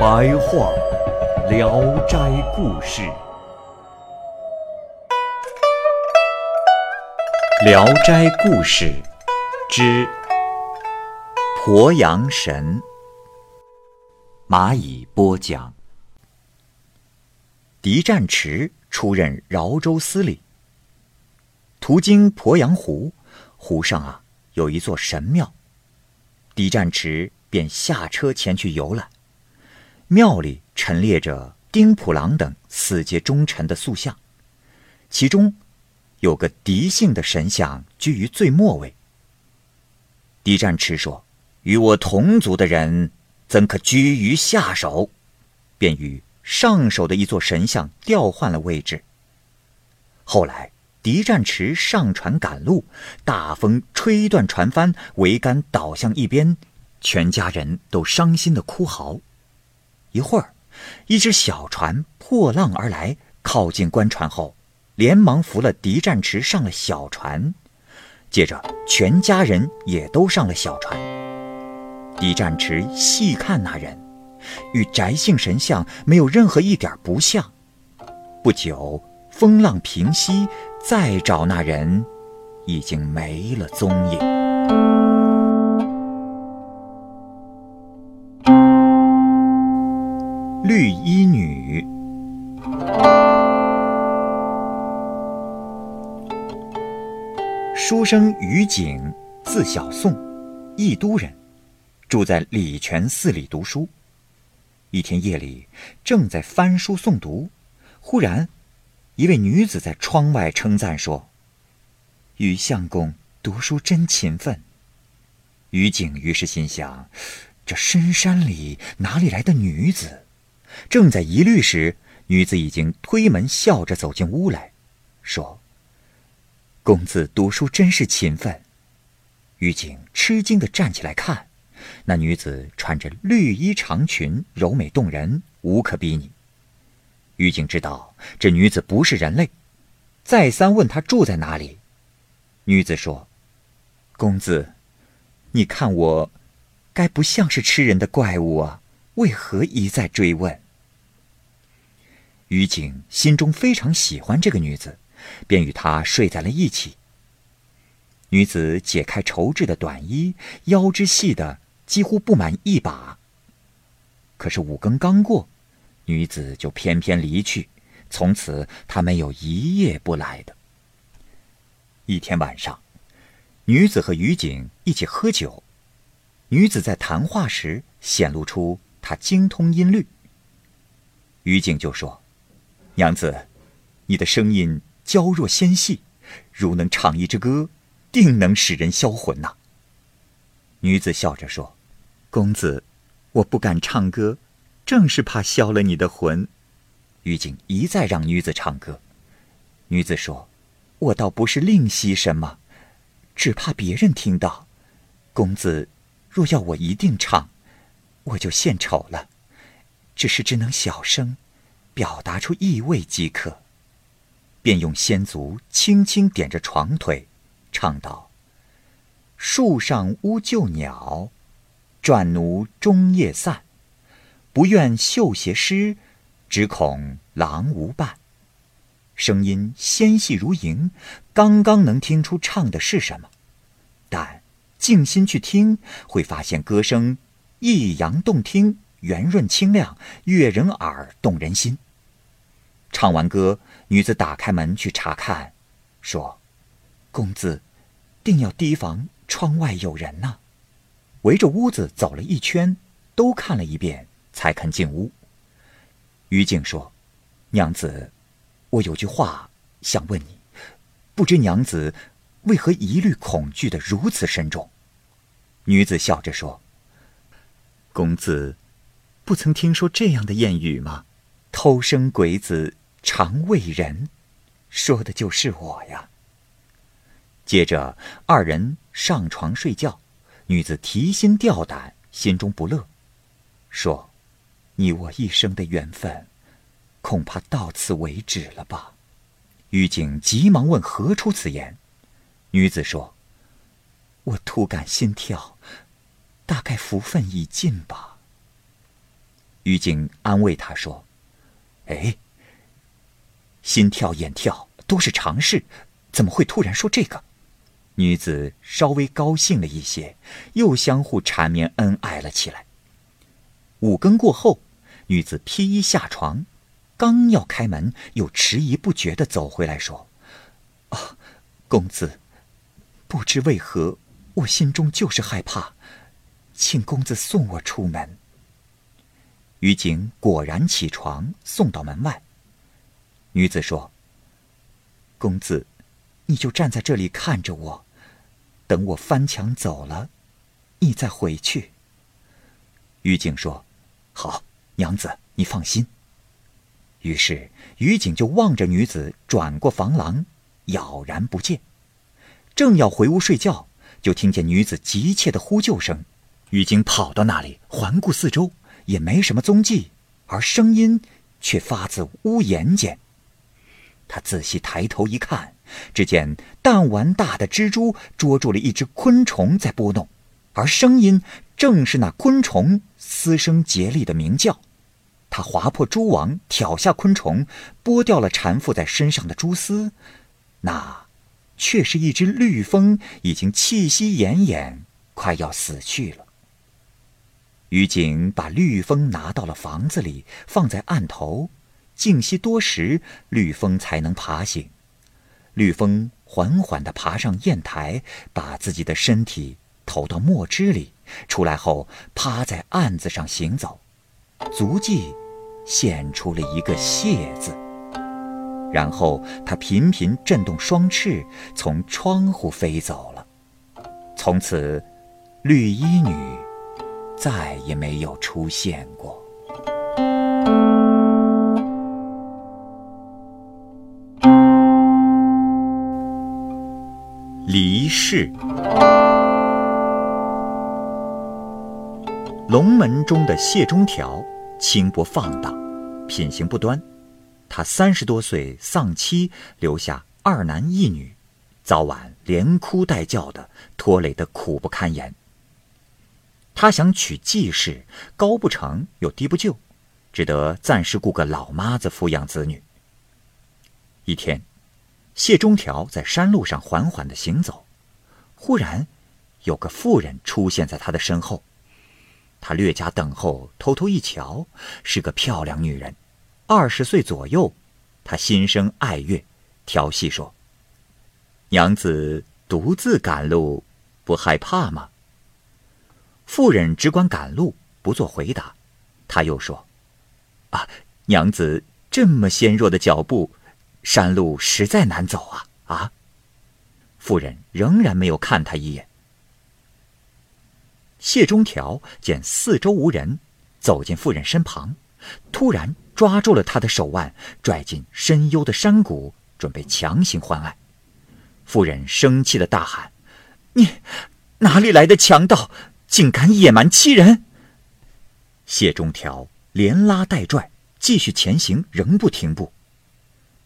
白话《聊斋故事》。《聊斋故事》之鄱阳神。蚂蚁播讲。狄战池出任饶州司礼。途经鄱阳湖，湖上啊有一座神庙。狄战池便下车前去游览。庙里陈列着丁普郎等四阶忠臣的塑像，其中。有个狄姓的神像居于最末位。狄战池说：“与我同族的人，怎可居于下手？”便与上手的一座神像调换了位置。后来，狄战池上船赶路，大风吹断船帆，桅杆倒向一边，全家人都伤心的哭嚎。一会儿，一只小船破浪而来，靠近官船后。连忙扶了狄战池上了小船，接着全家人也都上了小船。狄战池细看那人，与翟姓神像没有任何一点不像。不久，风浪平息，再找那人，已经没了踪影。绿衣女。书生于景，字小宋，益都人，住在礼泉寺里读书。一天夜里，正在翻书诵读，忽然，一位女子在窗外称赞说：“于相公读书真勤奋。”于景于是心想：这深山里哪里来的女子？正在疑虑时，女子已经推门笑着走进屋来，说。公子读书真是勤奋。狱警吃惊地站起来看，那女子穿着绿衣长裙，柔美动人，无可比拟。狱警知道这女子不是人类，再三问她住在哪里。女子说：“公子，你看我，该不像是吃人的怪物啊？为何一再追问？”于景心中非常喜欢这个女子。便与她睡在了一起。女子解开绸制的短衣，腰肢细的几乎不满一把。可是五更刚过，女子就偏偏离去，从此她没有一夜不来的。一天晚上，女子和于景一起喝酒，女子在谈话时显露出她精通音律。于景就说：“娘子，你的声音。”娇弱纤细，如能唱一支歌，定能使人销魂呐。女子笑着说：“公子，我不敢唱歌，正是怕消了你的魂。”于景一再让女子唱歌，女子说：“我倒不是吝惜什么，只怕别人听到。公子若要我一定唱，我就献丑了。只是只能小声，表达出意味即可。”便用仙足轻轻点着床腿，唱道：“树上乌旧鸟，转奴终夜散。不愿绣鞋湿，只恐郎无伴。”声音纤细如银，刚刚能听出唱的是什么。但静心去听，会发现歌声抑扬动听，圆润清亮，悦人耳，动人心。唱完歌，女子打开门去查看，说：“公子，定要提防窗外有人呢。”围着屋子走了一圈，都看了一遍，才肯进屋。于静说：“娘子，我有句话想问你，不知娘子为何疑虑恐惧的如此深重？”女子笑着说：“公子，不曾听说这样的谚语吗？偷生鬼子常为人，说的就是我呀。”接着，二人上床睡觉。女子提心吊胆，心中不乐，说：“你我一生的缘分，恐怕到此为止了吧？”狱警急忙问：“何出此言？”女子说：“我突感心跳，大概福分已尽吧。”狱警安慰她说：“哎，心跳眼跳都是常事，怎么会突然说这个？”女子稍微高兴了一些，又相互缠绵恩爱了起来。五更过后，女子披衣下床，刚要开门，又迟疑不决的走回来说：“啊，公子，不知为何，我心中就是害怕，请公子送我出门。”于景果然起床，送到门外。女子说：“公子，你就站在这里看着我。”等我翻墙走了，你再回去。于景说：“好，娘子，你放心。”于是于景就望着女子转过房廊，杳然不见。正要回屋睡觉，就听见女子急切的呼救声。于景跑到那里，环顾四周，也没什么踪迹，而声音却发自屋檐间。他仔细抬头一看。只见弹丸大的蜘蛛捉住了一只昆虫在拨弄，而声音正是那昆虫嘶声竭力的鸣叫。他划破蛛网，挑下昆虫，剥掉了缠附在身上的蛛丝，那却是一只绿蜂，已经气息奄奄，快要死去了。于景把绿蜂拿到了房子里，放在案头，静息多时，绿蜂才能爬醒。绿蜂缓缓地爬上砚台，把自己的身体投到墨汁里，出来后趴在案子上行走，足迹现出了一个“谢”字。然后它频频震动双翅，从窗户飞走了。从此，绿衣女再也没有出现过。离世。龙门中的谢中条，轻薄放荡，品行不端。他三十多岁丧妻，留下二男一女，早晚连哭带叫的，拖累得苦不堪言。他想娶继室，高不成又低不就，只得暂时雇个老妈子抚养子女。一天。谢中条在山路上缓缓的行走，忽然，有个妇人出现在他的身后。他略加等候，偷偷一瞧，是个漂亮女人，二十岁左右。他心生爱悦，调戏说：“娘子独自赶路，不害怕吗？”妇人只管赶路，不做回答。他又说：“啊，娘子这么纤弱的脚步。”山路实在难走啊！啊！妇人仍然没有看他一眼。谢中条见四周无人，走进妇人身旁，突然抓住了她的手腕，拽进深幽的山谷，准备强行欢爱。妇人生气的大喊：“你哪里来的强盗，竟敢野蛮欺人！”谢中条连拉带拽，继续前行，仍不停步。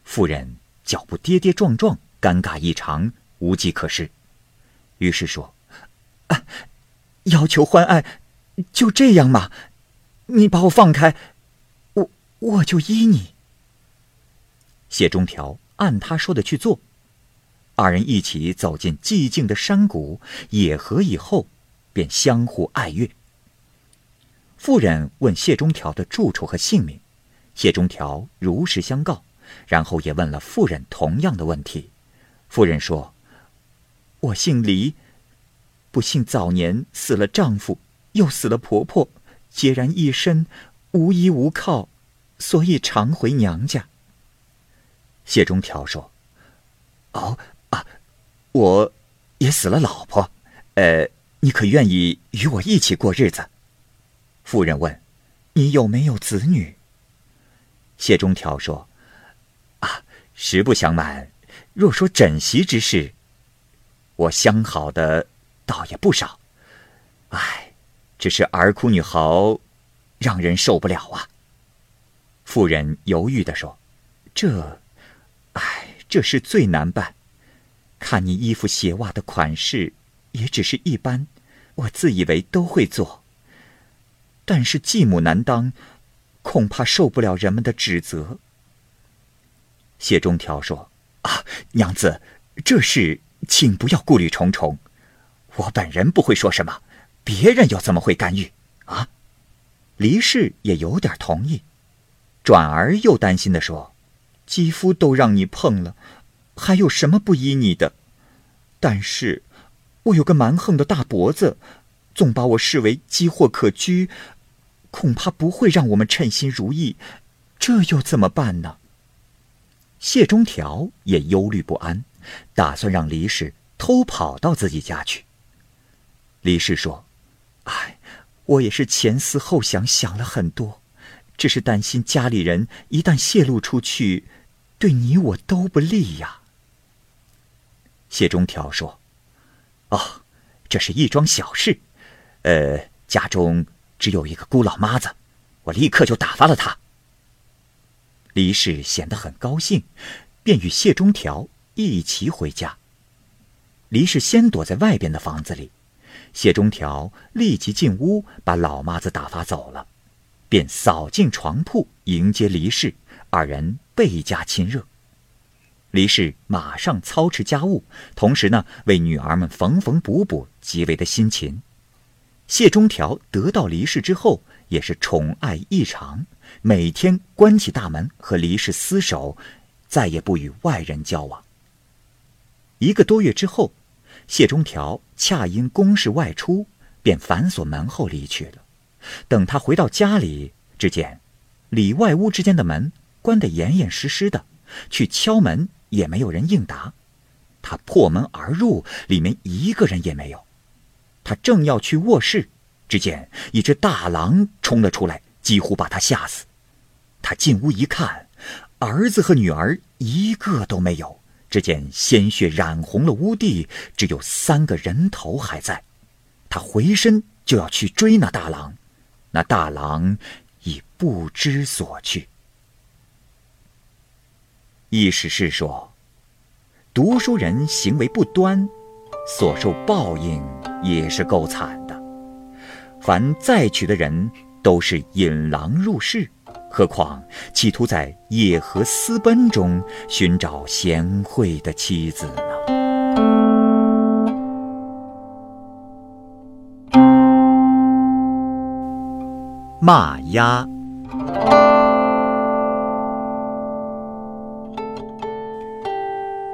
妇人脚步跌跌撞撞，尴尬异常，无计可施，于是说：“啊，要求欢爱，就这样嘛？你把我放开，我我就依你。”谢中条按他说的去做，二人一起走进寂静的山谷，野河以后，便相互爱悦。妇人问谢中条的住处和姓名，谢中条如实相告。然后也问了妇人同样的问题，妇人说：“我姓李，不幸早年死了丈夫，又死了婆婆，孑然一身，无依无靠，所以常回娘家。”谢中条说：“哦啊，我也死了老婆，呃，你可愿意与我一起过日子？”妇人问：“你有没有子女？”谢中条说：“，实不相瞒，若说枕席之事，我相好的倒也不少。唉，只是儿哭女嚎，让人受不了啊。”妇人犹豫地说：“这，唉，这事最难办。看你衣服鞋袜的款式，也只是一般，我自以为都会做。但是继母难当。”恐怕受不了人们的指责。谢中条说：“啊，娘子，这事请不要顾虑重重。我本人不会说什么，别人又怎么会干预？啊？”黎氏也有点同意，转而又担心的说：“肌肤都让你碰了，还有什么不依你的？但是，我有个蛮横的大脖子，总把我视为机货可居。”恐怕不会让我们称心如意，这又怎么办呢？谢中条也忧虑不安，打算让李氏偷跑到自己家去。李氏说：“哎，我也是前思后想，想了很多，只是担心家里人一旦泄露出去，对你我都不利呀。”谢中条说：“哦，这是一桩小事，呃，家中……”只有一个孤老妈子，我立刻就打发了她。李氏显得很高兴，便与谢中条一齐回家。李氏先躲在外边的房子里，谢中条立即进屋把老妈子打发走了，便扫进床铺迎接李氏，二人倍加亲热。李氏马上操持家务，同时呢为女儿们缝缝补补，极为的辛勤。谢中条得到黎氏之后，也是宠爱异常，每天关起大门和黎氏厮守，再也不与外人交往。一个多月之后，谢中条恰因公事外出，便反锁门后离去了。等他回到家里，只见里外屋之间的门关得严严实实的，去敲门也没有人应答。他破门而入，里面一个人也没有。他正要去卧室，只见一只大狼冲了出来，几乎把他吓死。他进屋一看，儿子和女儿一个都没有。只见鲜血染红了屋地，只有三个人头还在。他回身就要去追那大狼，那大狼已不知所去。意思是说，读书人行为不端。所受报应也是够惨的。凡再娶的人都是引狼入室，何况企图在野河私奔中寻找贤惠的妻子呢？骂鸭。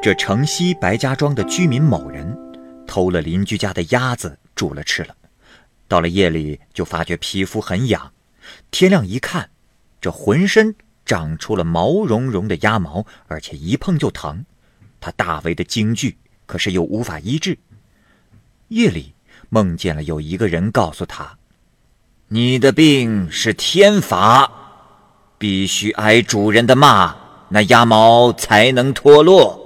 这城西白家庄的居民某人。偷了邻居家的鸭子煮了吃了，到了夜里就发觉皮肤很痒，天亮一看，这浑身长出了毛茸茸的鸭毛，而且一碰就疼，他大为的惊惧，可是又无法医治。夜里梦见了有一个人告诉他：“你的病是天罚，必须挨主人的骂，那鸭毛才能脱落。”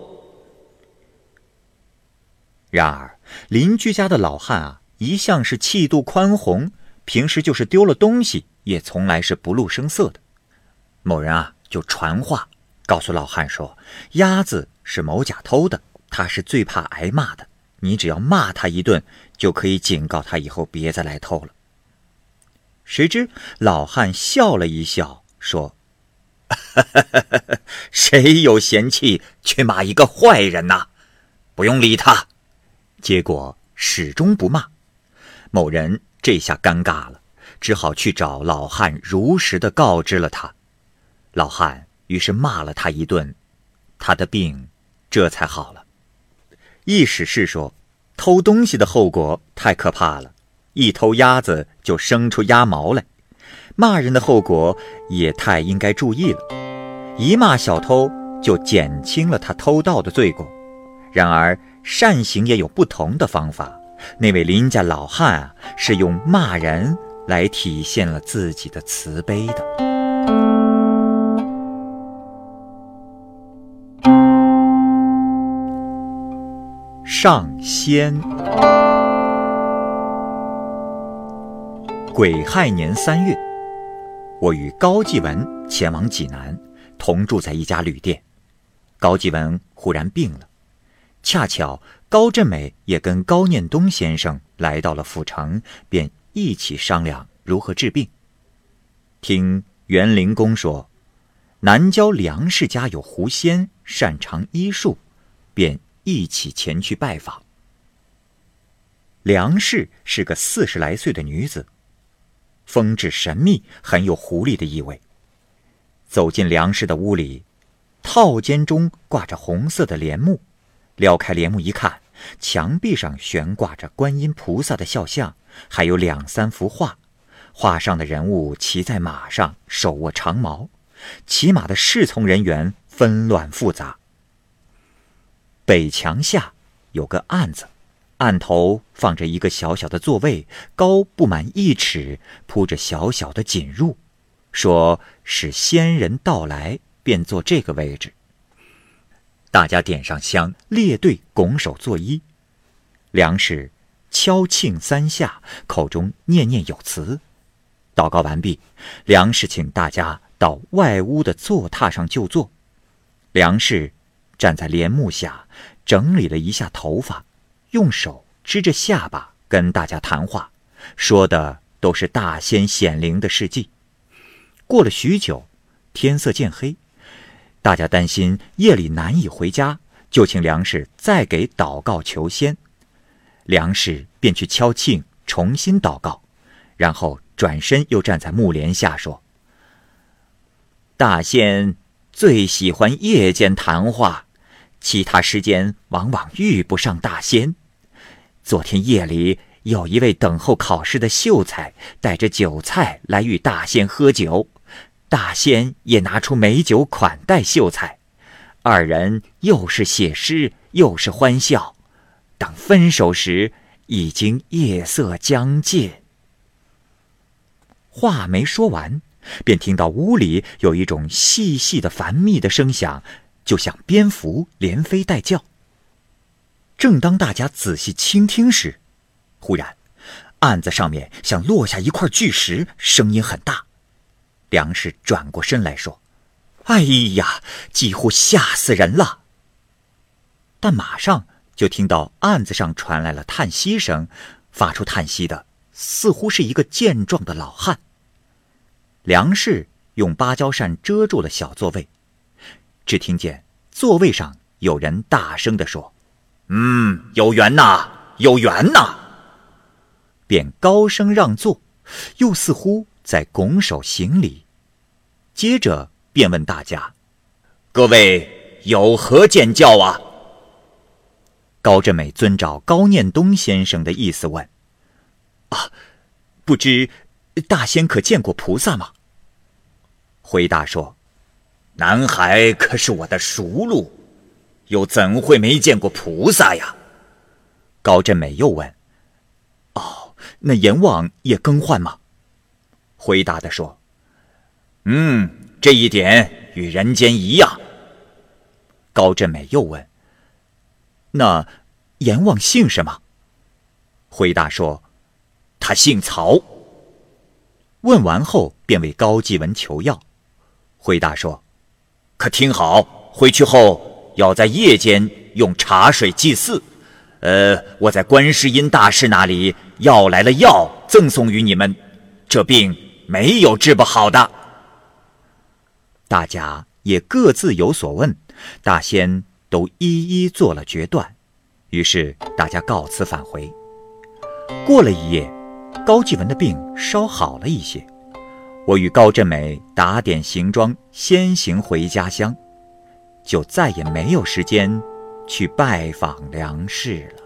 然而。邻居家的老汉啊，一向是气度宽宏，平时就是丢了东西，也从来是不露声色的。某人啊，就传话告诉老汉说：“鸭子是某甲偷的，他是最怕挨骂的。你只要骂他一顿，就可以警告他以后别再来偷了。”谁知老汉笑了一笑，说：“ 谁有闲气去骂一个坏人呐？不用理他。”结果始终不骂，某人这下尴尬了，只好去找老汉，如实的告知了他。老汉于是骂了他一顿，他的病这才好了。意思是说，偷东西的后果太可怕了，一偷鸭子就生出鸭毛来；骂人的后果也太应该注意了，一骂小偷就减轻了他偷盗的罪过。然而。善行也有不同的方法，那位邻家老汉啊，是用骂人来体现了自己的慈悲的。上仙。癸亥年三月，我与高继文前往济南，同住在一家旅店。高继文忽然病了，恰巧高振美也跟高念东先生来到了府城，便一起商量如何治病。听袁灵公说，南郊梁氏家有狐仙，擅长医术，便一起前去拜访。梁氏是个四十来岁的女子，风致神秘，很有狐狸的意味。走进梁氏的屋里。套间中挂着红色的帘幕，撩开帘幕一看，墙壁上悬挂着观音菩萨的肖像，还有两三幅画，画上的人物骑在马上，手握长矛，骑马的侍从人员纷乱复杂。北墙下有个案子，案头放着一个小小的座位，高不满一尺，铺着小小的锦褥，说是仙人到来。便坐这个位置。大家点上香，列队拱手作揖。梁氏敲磬三下，口中念念有词。祷告完毕，梁氏请大家到外屋的坐榻上就坐。梁氏站在帘幕下，整理了一下头发，用手支着下巴跟大家谈话，说的都是大仙显灵的事迹。过了许久，天色渐黑。大家担心夜里难以回家，就请梁氏再给祷告求仙。梁氏便去敲磬，重新祷告，然后转身又站在木帘下说：“大仙最喜欢夜间谈话，其他时间往往遇不上大仙。昨天夜里有一位等候考试的秀才，带着酒菜来与大仙喝酒。”大仙也拿出美酒款待秀才，二人又是写诗又是欢笑。等分手时，已经夜色将近。话没说完，便听到屋里有一种细细的繁密的声响，就像蝙蝠连飞带叫。正当大家仔细倾听时，忽然，案子上面像落下一块巨石，声音很大。梁氏转过身来说：“哎呀，几乎吓死人了。”但马上就听到案子上传来了叹息声，发出叹息的似乎是一个健壮的老汉。梁氏用芭蕉扇遮住了小座位，只听见座位上有人大声地说：“嗯，有缘呐，有缘呐！”便高声让座，又似乎在拱手行礼。接着便问大家：“各位有何见教啊？”高振美遵照高念东先生的意思问：“啊，不知大仙可见过菩萨吗？”回答说：“南海可是我的熟路，又怎会没见过菩萨呀？”高振美又问：“哦，那阎王也更换吗？”回答的说。嗯，这一点与人间一样。高振美又问：“那阎王姓什么？”回答说：“他姓曹。”问完后，便为高继文求药。回答说：“可听好，回去后要在夜间用茶水祭祀。呃，我在观世音大士那里要来了药，赠送于你们。这病没有治不好的。”大家也各自有所问，大仙都一一做了决断。于是大家告辞返回。过了一夜，高继文的病稍好了一些。我与高振美打点行装，先行回家乡，就再也没有时间去拜访梁氏了。